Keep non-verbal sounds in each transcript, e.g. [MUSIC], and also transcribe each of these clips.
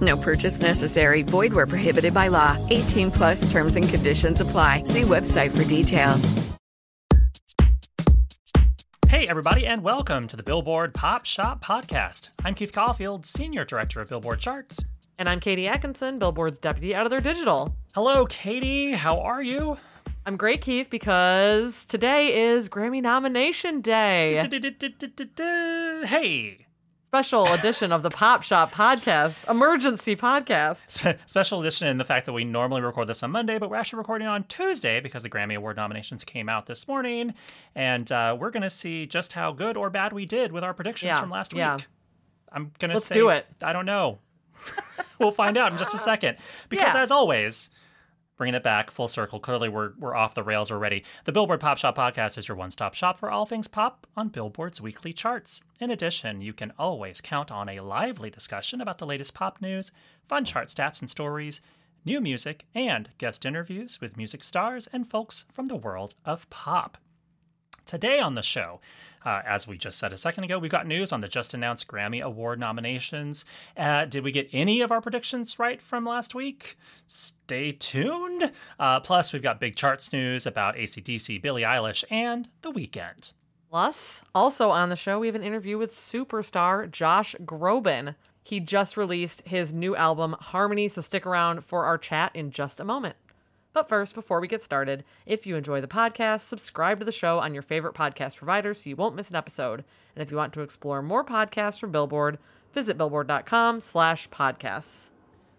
No purchase necessary. Void where prohibited by law. 18 plus terms and conditions apply. See website for details. Hey, everybody, and welcome to the Billboard Pop Shop Podcast. I'm Keith Caulfield, Senior Director of Billboard Charts. And I'm Katie Atkinson, Billboard's Deputy Editor Digital. Hello, Katie. How are you? I'm great, Keith, because today is Grammy nomination day. Hey. Special edition of the Pop Shop podcast, emergency podcast. Spe- special edition in the fact that we normally record this on Monday, but we're actually recording on Tuesday because the Grammy Award nominations came out this morning. And uh, we're going to see just how good or bad we did with our predictions Yeah, from last yeah. week. I'm going to Let's say. do it. I don't know. [LAUGHS] we'll find out in just a second. Because Yeah. as always, bringing it back full circle. Clearly, we're we're off the rails already. The Billboard Pop Shop podcast is your one-stop shop for all things pop on Billboard's weekly charts. In addition, you can always count on a lively discussion about the latest pop news, fun chart stats and stories, new music, and guest interviews with music stars and folks from the world of pop. Today on the show, uh, as we just said a second ago, we've got news on the just announced Grammy Award nominations. Uh, did we get any of our predictions right from last week? Stay tuned. Uh, plus, we've got big charts news about ACDC, Billie Eilish, and The Weeknd. Plus, also on the show, we have an interview with superstar Josh Groban. He just released his new album, Harmony, so stick around for our chat in just a moment. But first, before we get started, if you enjoy the podcast, subscribe to the show on your favorite podcast provider so you won't miss an episode. And if you want to explore more podcasts from Billboard, visit billboard.com slash podcasts.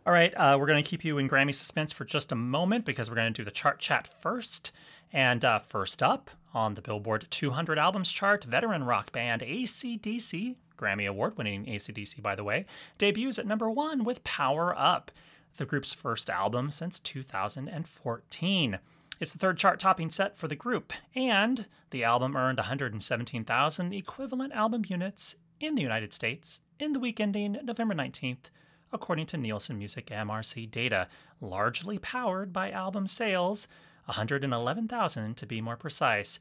All right, uh, we're going to keep you in Grammy suspense for just a moment because we're going to do the chart chat first. And uh, first up on the Billboard 200 Albums chart, veteran rock band ACDC, Grammy Award winning ACDC, by the way, debuts at number one with Power Up, the group's first album since 2014. It's the third chart topping set for the group, and the album earned 117,000 equivalent album units in the United States in the week ending November 19th, according to Nielsen Music MRC data, largely powered by album sales, 111,000 to be more precise.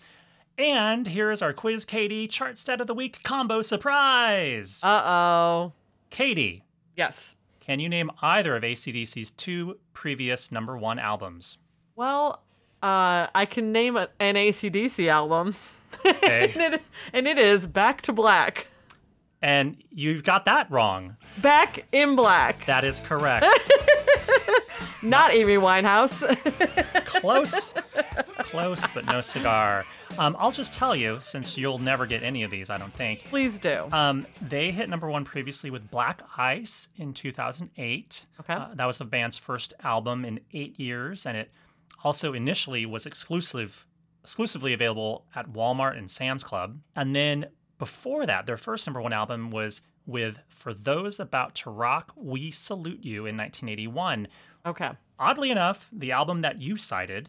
And here is our Quiz Katie Chart Stat of the Week combo surprise! Uh oh. Katie, Yes. Can you name either of ACDC's two previous number one albums? Well, uh, I can name an ACDC album. Okay. [LAUGHS] and, it, and it is Back to Black. and you've got that wrong. Back in Black. That is correct. [LAUGHS] Not Amy Winehouse. [LAUGHS] Close. Close, but no cigar. Um, I'll just tell you, since you'll never get any of these, I don't think. Please do. Um, they hit number one previously with Black Ice in 2008. Okay. Uh, that was the band's first album in eight years, and it also initially was exclusive, exclusively available at Walmart and Sam's Club. And then before that, their first number one album was with For Those About to Rock, We Salute You in 1981. okay. Oddly enough, the album that you cited,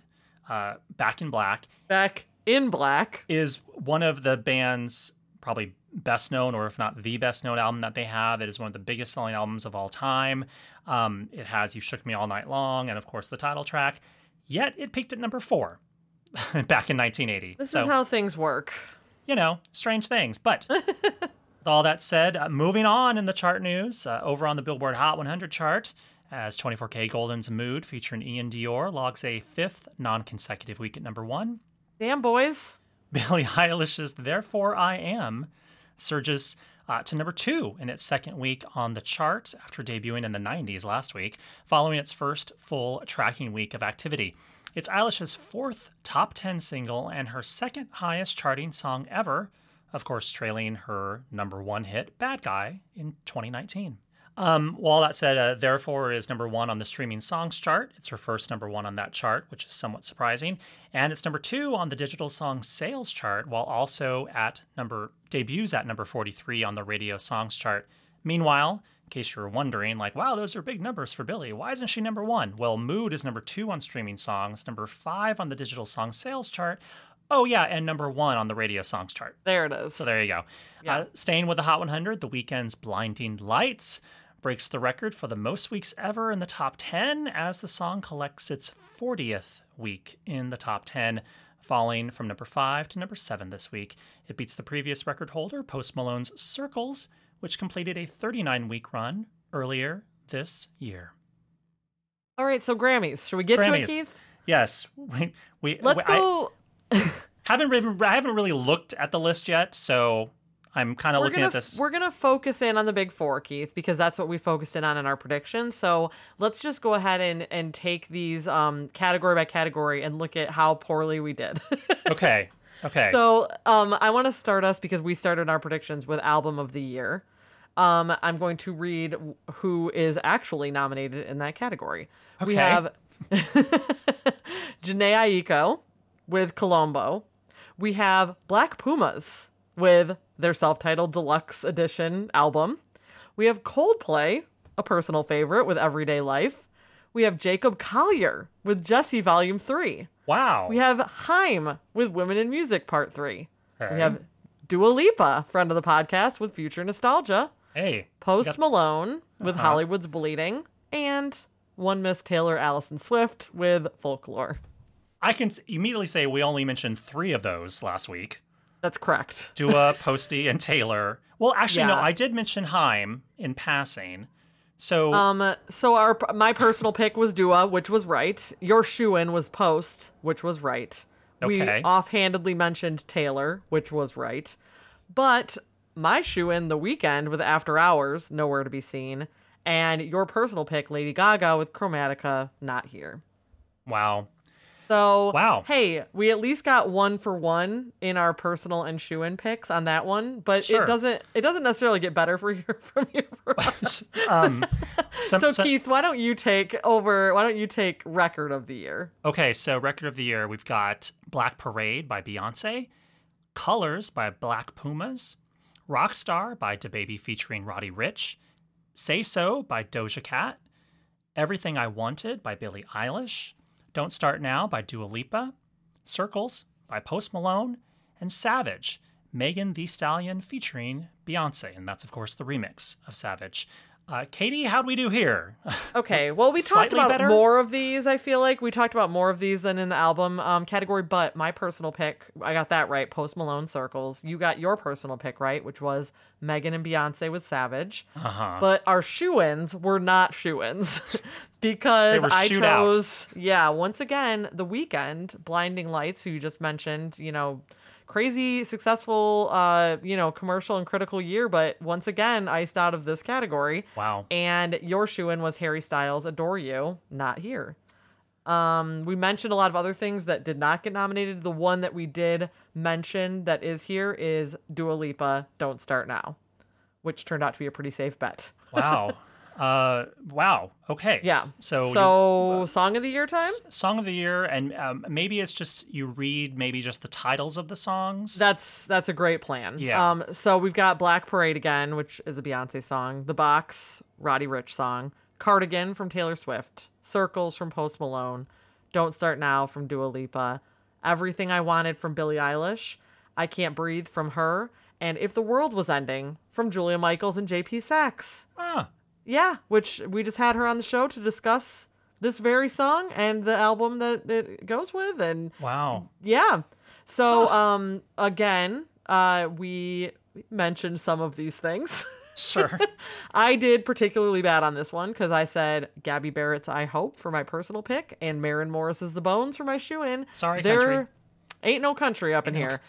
uh, Back in Black, Back in Black. is one of the band's probably best known, or if not the best known album that they have. It is one of the biggest selling albums of all time. Um, it has You Shook Me All Night Long, and of course the title track. Yet it peaked at number four [LAUGHS] back in 1980. This so, is how things work. you know, strange things. But [LAUGHS] with all that said, uh, moving on in the chart news, uh, over on the Billboard Hot 100 chart, as 24kGoldn's Mood featuring iann dior logs a fifth non consecutive week at number one. Damn, boys. [LAUGHS] Billie Eilish's Therefore I Am surges uh, to number two in its second week on the chart after debuting in the 90s last week, following its first full tracking week of activity. It's Eilish's fourth top 10 single and her second highest charting song ever, of course, trailing her number one hit, Bad Guy, in 2019. Um, well, all that said, uh, Therefore is number one on the streaming songs chart. It's her first number one on that chart, which is somewhat surprising. And it's number two on the digital song sales chart, while also at number debuts at number 43 on the radio songs chart. Meanwhile, in case you're wondering, like, wow, those are big numbers for Billie. Why isn't she number one? Well, Mood is number two on streaming songs, number five on the digital song sales chart, Oh yeah, and number one on the radio songs chart. There it is. So there you go. Uh, staying with the Hot 100, the Weeknd's Blinding Lights breaks the record for the most weeks ever in the top 10 as the song collects its 40th week in the top 10, falling from number 5 to number 7 this week. It beats the previous record holder, Post Malone's Circles, which completed a 39 week run earlier this year. All right, so Grammys. Should we get to it, Keith? Yes, [LAUGHS] we, we Let's I go. [LAUGHS] haven't I haven't really looked at the list yet, so I'm kind of looking at this. we're gonna focus in on the big four, Keith, because that's what we focused in on in our predictions. So let's just go ahead and and take these um category by category and look at how poorly we did. [LAUGHS] Okay, okay. so um I want to start us because we started our predictions with album of the year. Um, I'm going to read who is actually nominated in that category. We have [LAUGHS] Jhené Aiko with Chilombo. We have Black Pumas with their self-titled deluxe edition album. We have Coldplay, a personal favorite with Everyday Life. We have Jacob Collier with Djesse Volume 3. wow. We have Haim with Women in Music Part 3. Okay. We have Dua Lipa, friend of the podcast, with Future Nostalgia. hey. Post got- Malone with Uh-huh. Hollywood's Bleeding. And one Miss Taylor Allison Swift with Folklore. I can immediately say we only mentioned three of those last week. That's correct. [LAUGHS] Dua, Posty, and Taylor. Well, actually, no, I did mention Haim in passing. So Um, so our my personal pick was Dua, which was right. Your shoe in was Post, which was right. Okay. We offhandedly mentioned Taylor, which was right. But my shoe in the Weeknd with After Hours, nowhere to be seen, and your personal pick, Lady Gaga with Chromatica, not here. wow. So Wow. hey, we at least got one for one in our personal and shoe in picks on that one, but Sure. it doesn't it doesn't necessarily get better for [LAUGHS] here from here for us. Um, some, So some- Keith, why don't you take over? Why don't you take record of the year? okay, so record of the year we've got Black Parade by Beyonce, Colors by Black Pumas, Rockstar by DaBaby featuring Roddy Ricch, Say So by Doja Cat, Everything I Wanted by Billie Eilish, Don't Start Now by Dua Lipa, Circles by Post Malone, and Savage, Megan Thee Stallion featuring Beyonce. And that's, of course, the remix of Savage. Uh, Katie, how'd we do here? [LAUGHS] Okay, well, we talked about better? more of these. I feel like we talked about more of these than in the album um, category. But my personal pick, I got that right. Post Malone Circles. You got your personal pick right, which was Megan and Beyonce with Savage. Uh-huh. But our shoe-ins were not shoe-ins [LAUGHS] because I chose, yeah, once again, the Weeknd, Blinding Lights, who you just mentioned, you know, crazy successful, uh, you know, commercial and critical year, but once again, iced out of this category. Wow. And your shoe-in was Harry Styles, Adore You, not here. Um, we mentioned a lot of other things that did not get nominated. The one that we did mention that is here is Dua Lipa, Don't Start Now, which turned out to be a pretty safe bet. Wow. [LAUGHS] uh, wow. Okay. Yeah. S- So, so song of the year time? song of the year, and um, maybe it's just you read maybe just the titles of the songs. That's that's a great plan. Yeah. Um. So we've got Black Parade again, which is a Beyonce song. The Box, Roddy Ricch song. Cardigan from Taylor Swift. Circles from Post Malone. Don't Start Now from Dua Lipa. Everything I Wanted from Billie Eilish. I Can't Breathe from her. And If the World Was Ending from Julia Michaels and JP Saxe. ah, Yeah, which we just had her on the show to discuss this very song and the album that it goes with. And wow. yeah. So um again, uh we mentioned some of these things. Sure. [LAUGHS] I did particularly bad on this one because I said Gabby Barrett's I Hope for my personal pick and Maren Morris's The Bones for my shoe in. Sorry, there country. ain't no country up in here.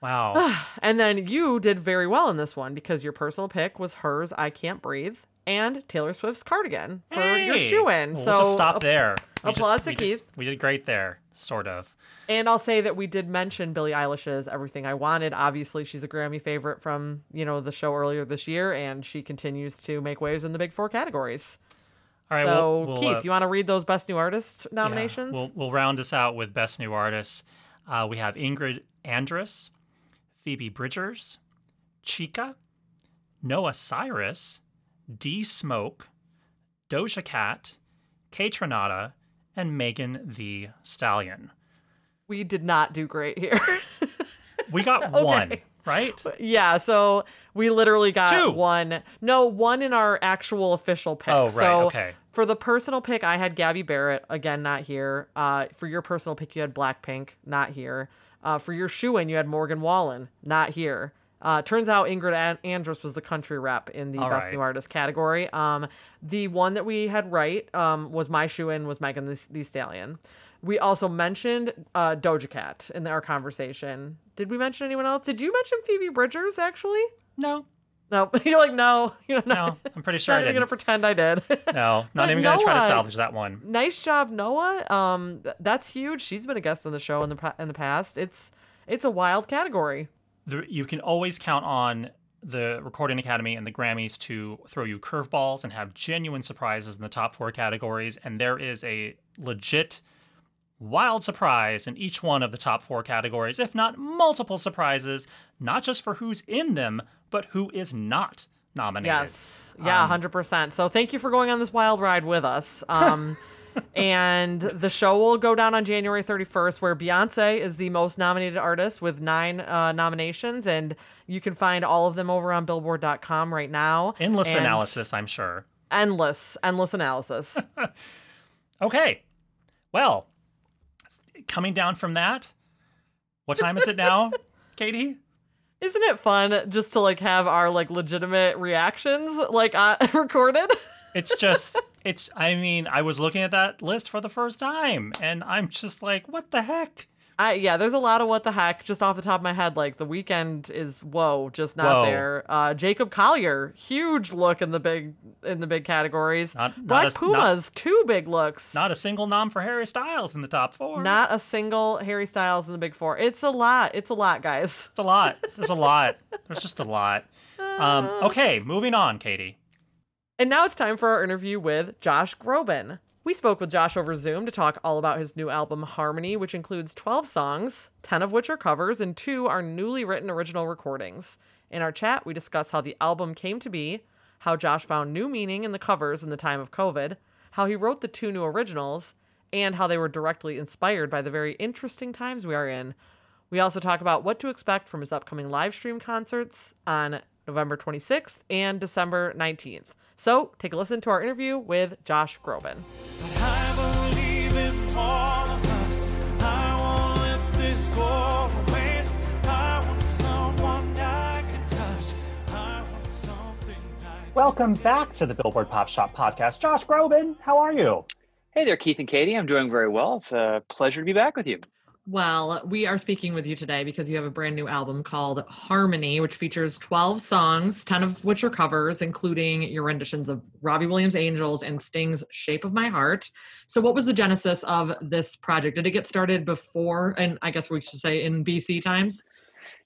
Wow. [SIGHS] And then you did very well in this one because your personal pick was H.E.R.'s I Can't Breathe and Taylor Swift's Cardigan for your shoe in. We'll so just stop there. We just- applause to we did- Keith. we did great there, sort of. And I'll say that we did mention Billie Eilish's Everything I Wanted. Obviously, she's a Grammy favorite from, you know, the show earlier this year, and she continues to make waves in the big four categories. All right. so, we'll, we'll, Keith, uh, you want to read those Best New Artist yeah, nominations? we'll we'll round us out with best new artists. Uh, we have Ingrid Andress, Phoebe Bridgers, Chika, Noah Cyrus, D Smoke, Doja Cat, Kaytranada, and Megan Thee Stallion. We did not do great here. [LAUGHS] We got [LAUGHS] one, right? yeah, so we literally got Two. one. No, one in our actual official pick. Oh, right, So okay. For the personal pick, I had Gabby Barrett, again, not here. Uh, for your personal pick, you had Blackpink, not here. Uh, for your shoe in, you had Morgan Wallen, not here. Uh, turns out Ingrid An- Andress was the country rep in the All best right. new artist category. Um, the one that we had right um, was my shoe in was Megan the, the Stallion. We also mentioned uh, Doja Cat in our conversation. Did we mention anyone else? Did you mention Phoebe Bridgers actually? No, No, [LAUGHS] you're like no, [LAUGHS] you're not. no. I'm pretty [LAUGHS] sure I not even didn't. gonna pretend I did. No, not But even gonna try to salvage that one. nice job, Noah. Um, th- that's huge. She's been a guest on the show in the in the past. It's it's a wild category. the, you can always count on the Recording Academy and the Grammys to throw you curveballs and have genuine surprises in the top four categories. And there is a legit wild surprise in each one of the top four categories, if not multiple surprises, not just for who's in them, but who is not nominated. Yes, yeah, Um, hundred percent. So thank you for going on this wild ride with us. Um, [LAUGHS] and the show will go down on January 31st, where Beyonce is the most nominated artist with nine uh, nominations, and you can find all of them over on Billboard.com right now. Endless And analysis, I'm sure. Endless, endless analysis. [LAUGHS] Okay. Well, coming down from that, what time is it now, [LAUGHS] Katie? Isn't it fun just to like have our like legitimate reactions like uh, [LAUGHS] recorded? It's just, [LAUGHS] it's, I mean, I was looking at that list for the first time and I'm just like, what the heck? I yeah, there's a lot of what the heck just off the top of my head. Like the Weeknd is whoa, just not Whoa. there. Uh, Jacob Collier, huge look in the big in the big categories. Not- not Black a s- not- Pumas, two big looks. Not a single nom for Harry Styles in the top four. Not a single Harry Styles in the big four. It's a lot. It's a lot, guys. It's a lot. There's a lot. There's just a lot. [LAUGHS] Um, okay, moving on, Katie. And now it's time for our interview with Josh Groban. We spoke with Josh over Zoom to talk all about his new album Harmony, which includes 12 songs, 10 of which are covers, and two are newly written original recordings. In our chat, we discuss how the album came to be, how Josh found new meaning in the covers in the time of COVID, how he wrote the two new originals, and how they were directly inspired by the very interesting times we are in. We also talk about what to expect from his upcoming live stream concerts on November 26th and December 19th. So take a listen to our interview with Josh Groban. I believe in all of us. I won't let this go to waste. I want someone I can touch. I want something I Welcome back to the Billboard Pop Shop podcast. Josh Groban, how are you? Hey there, Keith and Katie. I'm doing very well. It's a pleasure to be back with you. Well, we are speaking with you today because you have a brand new album called Harmony, which features 12 songs, 10 of which are covers, including your renditions of Robbie Williams' Angels and Sting's Shape of My Heart. So, what was the genesis of this project? Did it get started before, and I guess we should say in BC times?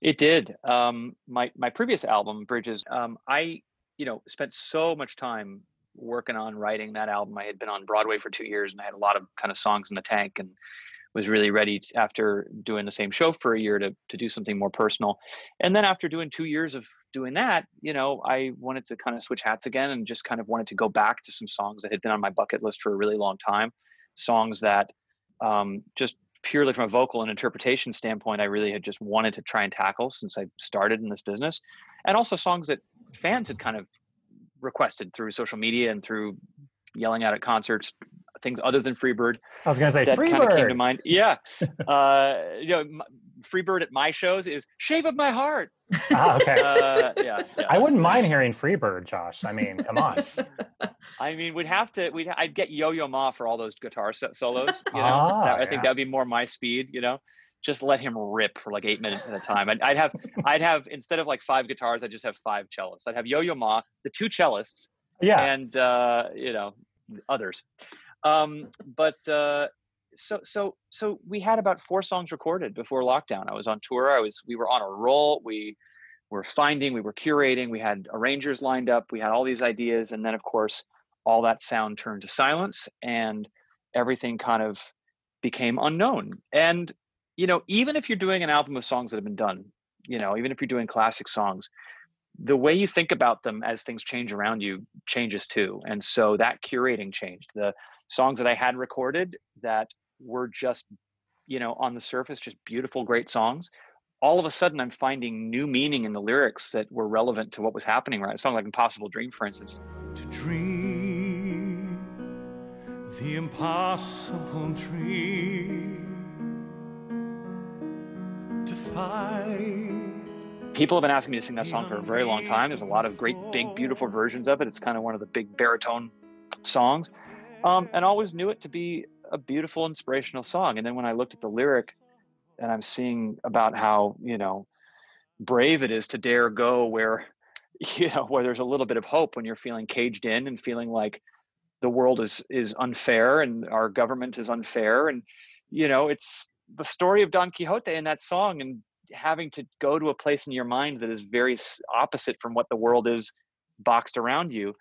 It did. Um, my my previous album, Bridges. Um, I you know spent so much time working on writing that album. I had been on Broadway for two years, and I had a lot of kind of songs in the tank, and was really ready to, after doing the same show for a year to to do something more personal. And then after doing two years of doing that, you know, I wanted to kind of switch hats again and just kind of wanted to go back to some songs that had been on my bucket list for a really long time, songs that um, just purely from a vocal and interpretation standpoint, I really had just wanted to try and tackle since I started in this business, and also songs that fans had kind of requested through social media and through yelling out at concerts, things other than Freebird I was going to say that kind of came to mind. Yeah, [LAUGHS] uh, you know, Freebird at my shows is "Shape of My Heart." Ah, okay. Uh, yeah, yeah. I wouldn't mind hearing Freebird, Josh. I mean, come on. [LAUGHS] I mean, we'd have to. We'd. I'd get Yo-Yo Ma for all those guitar so- solos. You know, Ah, That- I think yeah. that'd be more my speed. You know, just let him rip for like eight minutes at a time. I'd, I'd have. I'd have instead of like five guitars, I'd just have five cellists. I'd have Yo-Yo Ma, the two cellists, Yeah. and uh, you know, others. Um, but uh, so so so we had about four songs recorded before lockdown. I was on tour. I was. We were on a roll. We were finding. We were curating. We had arrangers lined up. We had all these ideas, and then of course all that sound turned to silence and everything kind of became unknown and you know even if you're doing an album of songs that have been done you know even if you're doing classic songs the way you think about them as things change around you changes too and so that curating changed the songs that i had recorded that were just you know, on the surface, just beautiful, great songs. All of a sudden, I'm finding new meaning in the lyrics that were relevant to what was happening. Right, a song like "Impossible Dream," for instance. to dream the impossible dream to fight People have been asking me to sing that song for a very long time. There's a lot of great, big, beautiful versions of it. It's kind of one of the big baritone songs, um, and always knew it to be a beautiful, inspirational song. And then when I looked at the lyric, and I'm seeing about how you know brave it is to dare go where [LAUGHS] you know where there's a little bit of hope when you're feeling caged in and feeling like the world is is unfair and our government is unfair. And you know it's the story of don quixote in that song and having to go to a place in your mind that is very opposite from what the world is boxed around you.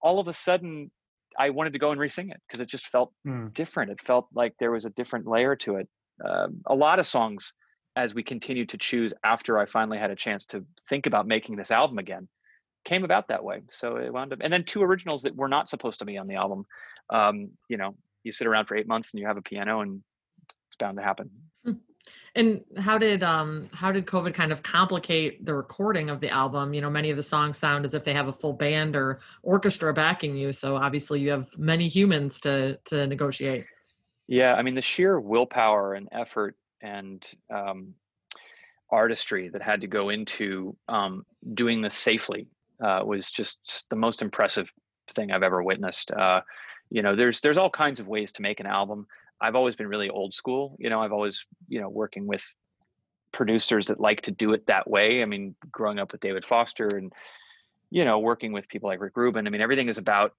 All of a sudden i wanted to go and re-sing it because it just felt Hmm. different it felt like there was a different layer to it um, a lot of songs as we continued to choose after i finally had a chance to think about making this album again came about that way. So it wound up, and then two originals that were not supposed to be on the album. Um, you know, you sit around for eight months and you have a piano, and it's bound to happen. And how did um how did COVID kind of complicate the recording of the album? You know, many of the songs sound as if they have a full band or orchestra backing you. So obviously you have many humans to to negotiate. Yeah, I mean, the sheer willpower and effort and um, artistry that had to go into um, doing this safely uh, was just the most impressive thing I've ever witnessed. Uh, you know, there's there's all kinds of ways to make an album. I've always been really old school. You know, I've always you know working with producers that like to do it that way. I mean, growing up with David Foster and you know working with people like Rick Rubin. I mean, everything is about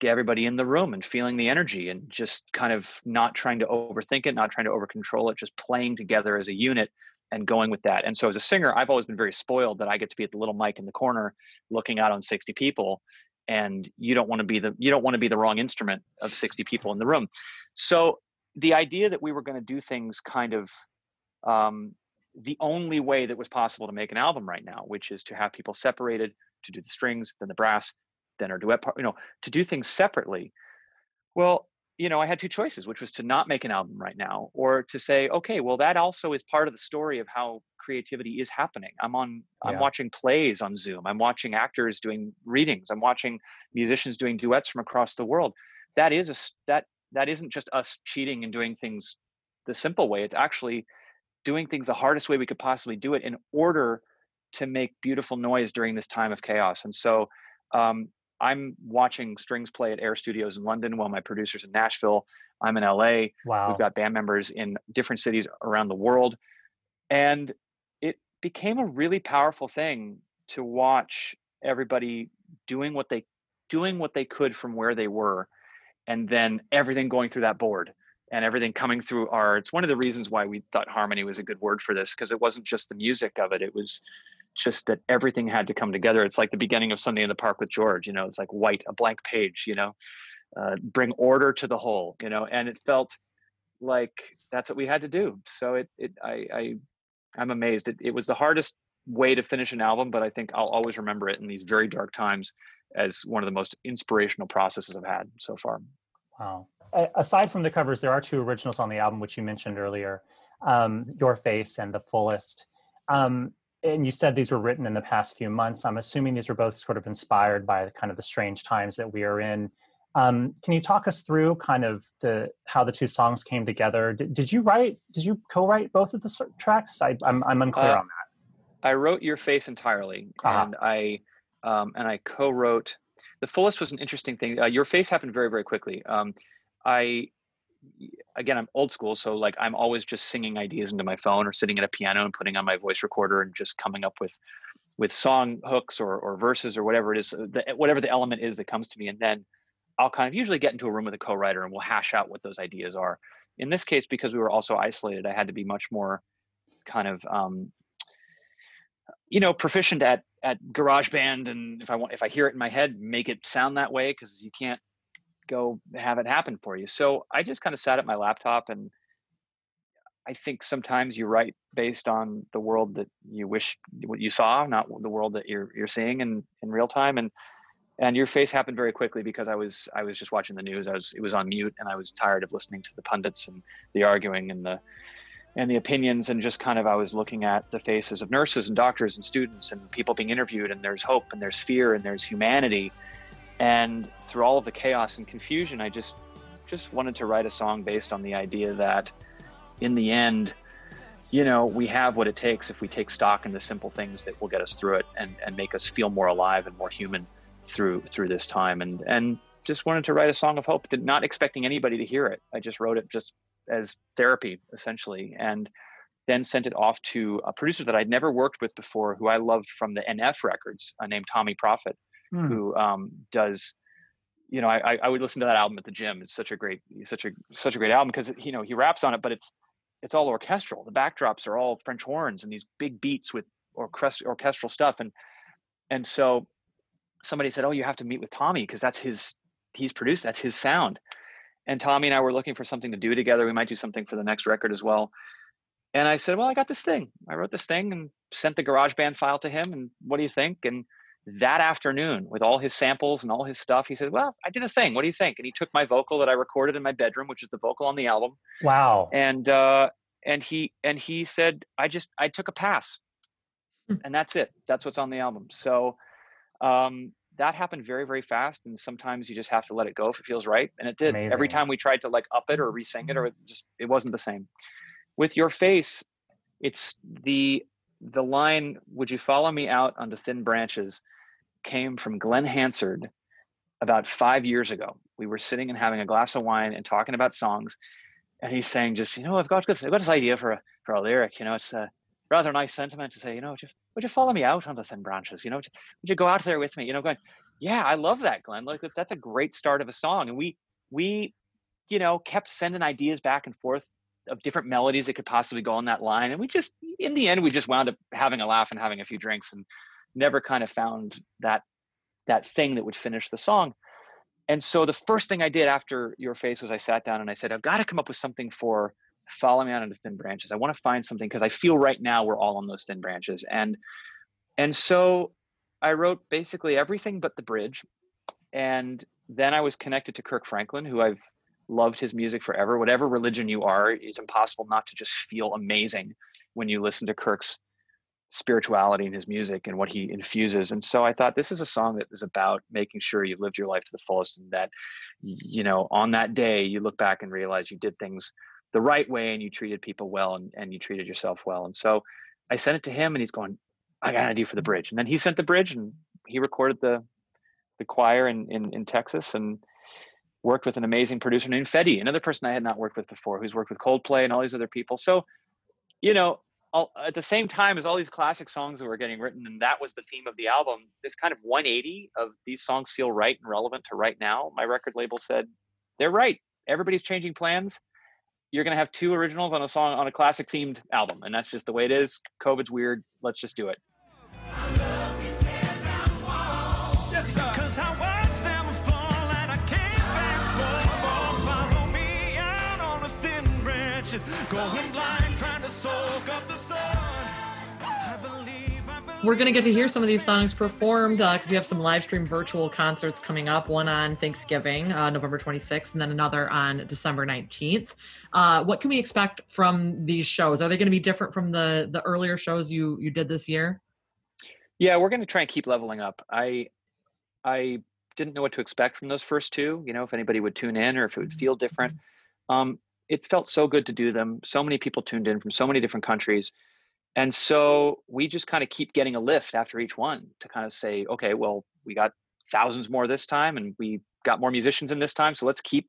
get everybody in the room and feeling the energy and just kind of not trying to overthink it, not trying to over control it, just playing together as a unit and going with that. And so as a singer, I've always been very spoiled that I get to be at the little mic in the corner looking out on 60 people and you don't want to be the you don't want to be the wrong instrument of 60 people in the room. So the idea that we were going to do things kind of um, the only way that was possible to make an album right now, which is to have people separated to do the strings, then the brass, then our duet part, you know, to do things separately. Well, you know, I had two choices, which was to not make an album right now, or to say, okay, well, that also is part of the story of how creativity is happening. I'm on, I'm watching plays on Zoom. I'm watching actors doing readings. I'm watching musicians doing duets from across the world. That is a, that that isn't just us cheating and doing things the simple way. It's actually doing things the hardest way we could possibly do it in order to make beautiful noise during this time of chaos. And so um, I'm watching strings play at Air Studios in London while my producer's in Nashville. I'm in LA. Wow. We've got band members in different cities around the world. And it became a really powerful thing to watch everybody doing what they doing what they could from where they were and then everything going through that board and everything coming through our it's one of the reasons why we thought harmony was a good word for this because it wasn't just the music of it it was just that everything had to come together. It's like the beginning of sunday in the park with george you know it's like white a blank page you know uh, bring order to the whole you know and it felt like that's what we had to do. So it it i i i'm amazed. It, it was the hardest way to finish an album but i think i'll always remember it in these very dark times as one of the most inspirational processes i've had so far Wow. Aside from the covers, there are two originals on the album, which you mentioned earlier um, Your Face and The Fullest. Um, and you said these were written in the past few months. I'm assuming these were both sort of inspired by kind of the strange times that we are in. Um, can you talk us through kind of the how the two songs came together? Did, did you write? Did you co-write both of the tracks? I, I'm I'm unclear Uh, on that. I wrote Your Face entirely, Uh-huh. and I um, and I co-wrote. The fullest was an interesting thing. Uh, Your Face happened very very quickly. Um, I again I'm old school, so like I'm always just singing ideas into my phone or sitting at a piano and putting on my voice recorder and just coming up with with song hooks or or verses or whatever it is, the, whatever the element is that comes to me, and then I'll kind of usually get into a room with a co-writer and we'll hash out what those ideas are. In this case, because we were also isolated, I had to be much more kind of um, you know proficient at at GarageBand, and if I want if I hear it in my head, make it sound that way because you can't go have it happen for you. So I just kind of sat at my laptop and I think sometimes you write based on the world that you wish what you saw, not the world that you're you're seeing in in real time. And and your face happened very quickly because I was I was just watching the news. I was it was on mute, and I was tired of listening to the pundits and the arguing and the and the opinions, and just kind of I was looking at the faces of nurses and doctors and students and people being interviewed, and there's hope and there's fear and there's humanity, and through all of the chaos and confusion, I just just wanted to write a song based on the idea that in the end you know, we have what it takes if we take stock in the simple things that will get us through it and, and make us feel more alive and more human through through this time. And and just wanted to write a song of hope, did not expecting anybody to hear it. I just wrote it just as therapy, essentially, and then sent it off to a producer that I'd never worked with before, who I loved from the NF records, uh, named Tommee Profitt, Hmm. who um, does you know, I, I would listen to that album at the gym. It's such a great, such a such a great album because you know he raps on it, but it's it's all orchestral. The backdrops are all French horns and these big beats with orchest- orchestral stuff. And and so somebody said, "Oh, you have to meet with Tommee because that's his. He's produced. That's his sound." And Tommee and I were looking for something to do together. We might do something for the next record as well. And I said, "Well, I got this thing. I wrote this thing and sent the GarageBand file to him. And what do you think?" And that afternoon, with all his samples and all his stuff, he said, "Well, I did a thing. What do you think?" And he took my vocal that I recorded in my bedroom, which is the vocal on the album, Wow. and uh, and he and he said, "I just I took a pass, Hmm. and that's it. That's what's on the album." So um, that happened very very fast, and sometimes you just have to let it go if it feels right, and it did. Every time we tried to like up it or re-sing it, or mm-hmm. it just it wasn't the same. With your face, it's the the line "Would you follow me out onto thin branches?" came from Glen Hansard about five years ago. We were sitting and having a glass of wine and talking about songs, and he's saying, "Just you know, I've got this, I've got this idea for a for a lyric. You know, it's a rather nice sentiment to say, you know, just would you follow me out on the thin branches? You know, would you go out there with me? You know, going, yeah, I love that, Glen. Like that's a great start of a song, and we we, you know, kept sending ideas back and forth of different melodies that could possibly go on that line, and we just, in the end, we just wound up having a laugh and having a few drinks, and never kind of found that that thing that would finish the song. And so the first thing I did after your face was I sat down and I said, I've got to come up with something for follow me out into thin branches. I want to find something because I feel right now we're all on those thin branches. And and so I wrote basically everything but the bridge. And then I was connected to Kirk Franklin, who I've loved his music forever. Whatever religion you are, it's impossible not to just feel amazing when you listen to Kirk's spirituality and his music and what he infuses. And so I thought this is a song that is about making sure you've lived your life to the fullest and that, you know, on that day you look back and realize you did things the right way and you treated people well and, and you treated yourself well. And so I sent it to him and he's going, I got an idea for the bridge. And then he sent the bridge and he recorded the the choir in, in, in Texas and worked with an amazing producer named Fetty, another person I had not worked with before, who's worked with Coldplay and all these other people. So, you know, all, at the same time as all these classic songs that were getting written, and that was the theme of the album, this kind of 180 of these songs feel right and relevant to right now. My record label said, they're right. Everybody's changing plans. You're going to have two originals on a song on a classic themed album. And that's just the way it is. COVID's weird. Let's just do it. Yes, sir. We're going to get to hear some of these songs performed because you have some live stream virtual concerts coming up. One on Thanksgiving, uh, November 26th, and then another on December 19th. Uh, what can we expect from these shows? Are they going to be different from the the earlier shows you you did this year? Yeah, we're going to try and keep leveling up. I I didn't know what to expect from those first two. You know, if anybody would tune in or if it would feel different. Um, it felt so good to do them. So many people tuned in from so many different countries, and so we just kind of keep getting a lift after each one to kind of say, okay, well, we got thousands more this time, and we got more musicians in this time. So let's keep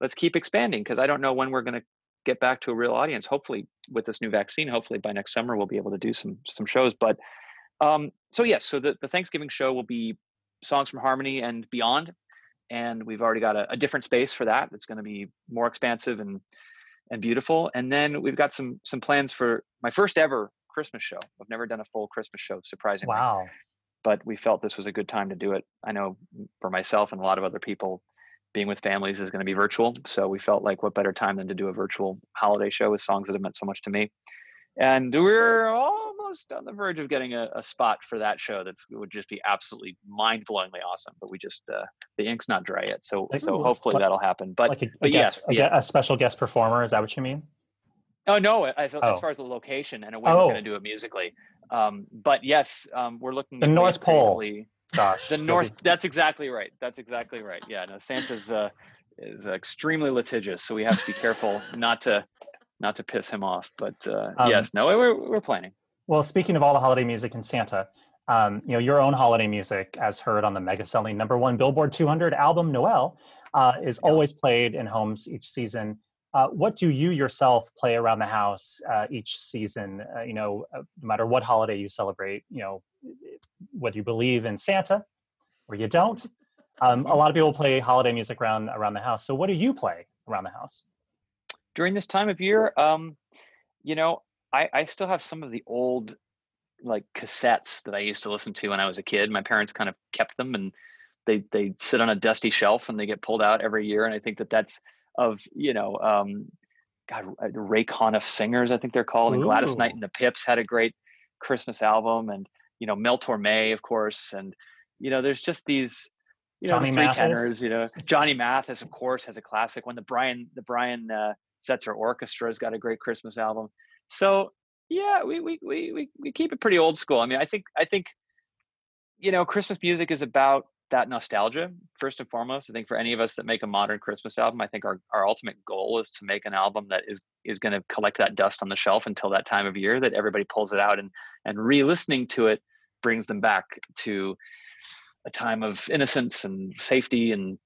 let's keep expanding because I don't know when we're going to get back to a real audience. Hopefully, with this new vaccine, hopefully by next summer we'll be able to do some some shows. But um, so yes, so the, the Thanksgiving show will be songs from Harmony and beyond, and we've already got a, a different space for that. It's going to be more expansive and and beautiful. And then we've got some some plans for my first ever Christmas show. I've never done a full Christmas show, surprisingly Wow. but we felt this was a good time to do it. I know for myself and a lot of other people, being with families is going to be virtual. So we felt like what better time than to do a virtual holiday show with songs that have meant so much to me. And we're almost almost on the verge of getting a, a spot for that show. That's would just be absolutely mind blowingly awesome. But we just uh, the ink's not dry yet, so so hopefully like- that'll happen. But like a, a but guest, yes, a, yeah. a special guest performer. Is that what you mean? Oh no, as, Oh. as far as the location and a way Oh. we're going to do it musically. Um, but yes, um, we're looking The North Pole. Gosh, The North. that's exactly right. That's exactly right. Yeah. No, Santa's uh, is extremely litigious, so we have to be careful not to not to piss him off. But uh, Um, yes, no, we're we're planning. Well, speaking of all the holiday music in Santa, um, you know your own holiday music, as heard on the mega-selling number one Billboard 200 album Noel, uh, is always played in homes each season. Uh, what do you yourself play around the house uh, each season? Uh, you know, uh, no matter what holiday you celebrate, you know, whether you believe in Santa or you don't. Um, a lot of people play holiday music around around the house. So, what do you play around the house? during this time of year um you know i i still have some of the old like cassettes that i used to listen to when i was a kid my parents kind of kept them and they they sit on a dusty shelf and they get pulled out every year and i think that that's of you know um god uh, ray conniff singers i think they're called and gladys knight and the pips had a great christmas album and you know mel torme of course and you know there's just these you know Johnny the three Mathis? tenors you know johnny mathis of course has a classic one the brian the brian uh Setzer Orchestra's got a great Christmas album. So yeah, we, we we we we keep it pretty old school. I mean, I think I think you know, Christmas music is about that nostalgia first and foremost. I think for any of us that make a modern Christmas album, I think our, our ultimate goal is to make an album that is is going to collect that dust on the shelf until that time of year that everybody pulls it out and and re-listening to it brings them back to a time of innocence and safety and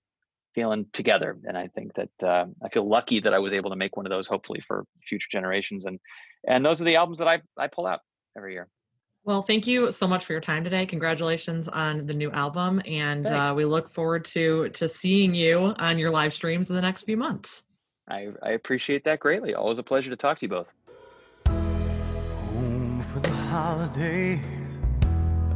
feeling together. And I think that uh, I feel lucky that I was able to make one of those, hopefully for future generations. And and those are the albums that I I pull out every year. Well, thank you so much for your time today. Congratulations on the new album, and uh, we look forward to to seeing you on your live streams in the next few months. I, I appreciate that greatly. Always a pleasure to talk to you both. Home for the holidays.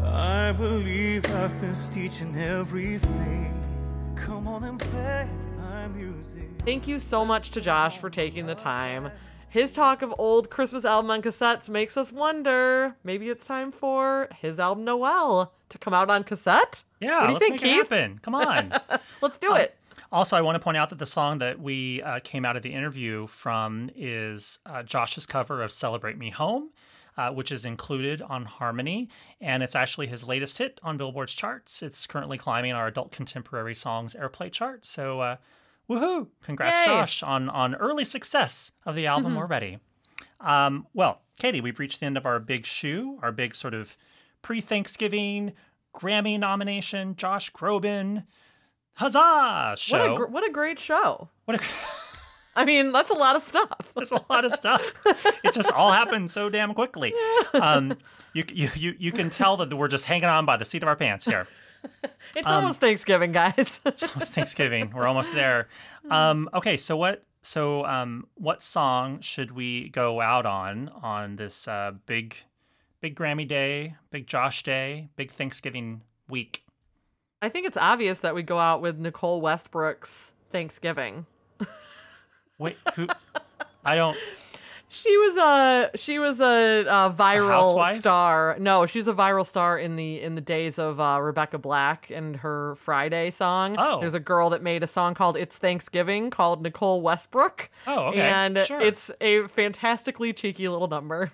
I believe I've missed each and every phase. Come on and play my music. Thank you so much to Josh for taking the time. His talk of old Christmas album on cassettes makes us wonder maybe it's time for his album Noel to come out on cassette? Yeah, What do you let's think, make Keith? it happen. Come on. [LAUGHS] Let's do it. Also, I want to point out that the song that we uh, came out of the interview from is uh, Josh's cover of Celebrate Me Home, uh, which is included on Harmony. And it's actually his latest hit on Billboard's charts. It's currently climbing our adult contemporary songs airplay chart. So, uh, woohoo! Congrats, Yay. Josh, on, on early success of the album already. Um, well, Katie, we've reached the end of our big shoe, our big sort of pre Thanksgiving Grammy nomination, Josh Groban. Huzzah! Show. What a, gr- what a great show. What a, [LAUGHS] I mean, that's a lot of stuff. there's a lot of stuff. It just all happened so damn quickly. Um, you, you, you, you can tell that we're just hanging on by the seat of our pants here. [LAUGHS] It's Um, almost Thanksgiving, guys. [LAUGHS] It's almost Thanksgiving. We're almost there. Um, okay, so what? So um, what song should we go out on on this uh, big, big Grammy day, big Josh day, big Thanksgiving week? I think it's obvious that we go out with Nicole Westbrook's Thanksgiving. [LAUGHS] Wait, who? I don't. She was a she was a, uh viral housewife? star. No, she's a viral star in the in the days of uh, Rebecca Black and her Friday song. Oh. there's a girl that made a song called "It's Thanksgiving" called Nicole Westbrook. Oh, okay, and sure. it's a fantastically cheeky little number.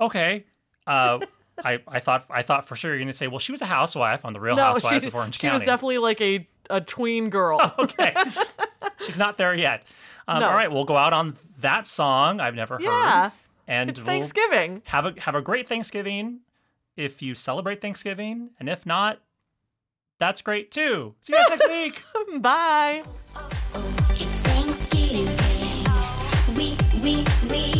Okay. Uh, I, I thought I thought for sure you're gonna say, well, she was a housewife on the Real no, Housewives she, of Orange she County. She was definitely like a a tween girl. [LAUGHS] okay. She's not there yet. Um, No. All right, we'll go out on that song I've never heard. Yeah, and it's we'll Thanksgiving. have a have a great Thanksgiving if you celebrate Thanksgiving, and if not, that's great too. See you guys next week. [LAUGHS] Bye. It's Thanksgiving. We, we, we,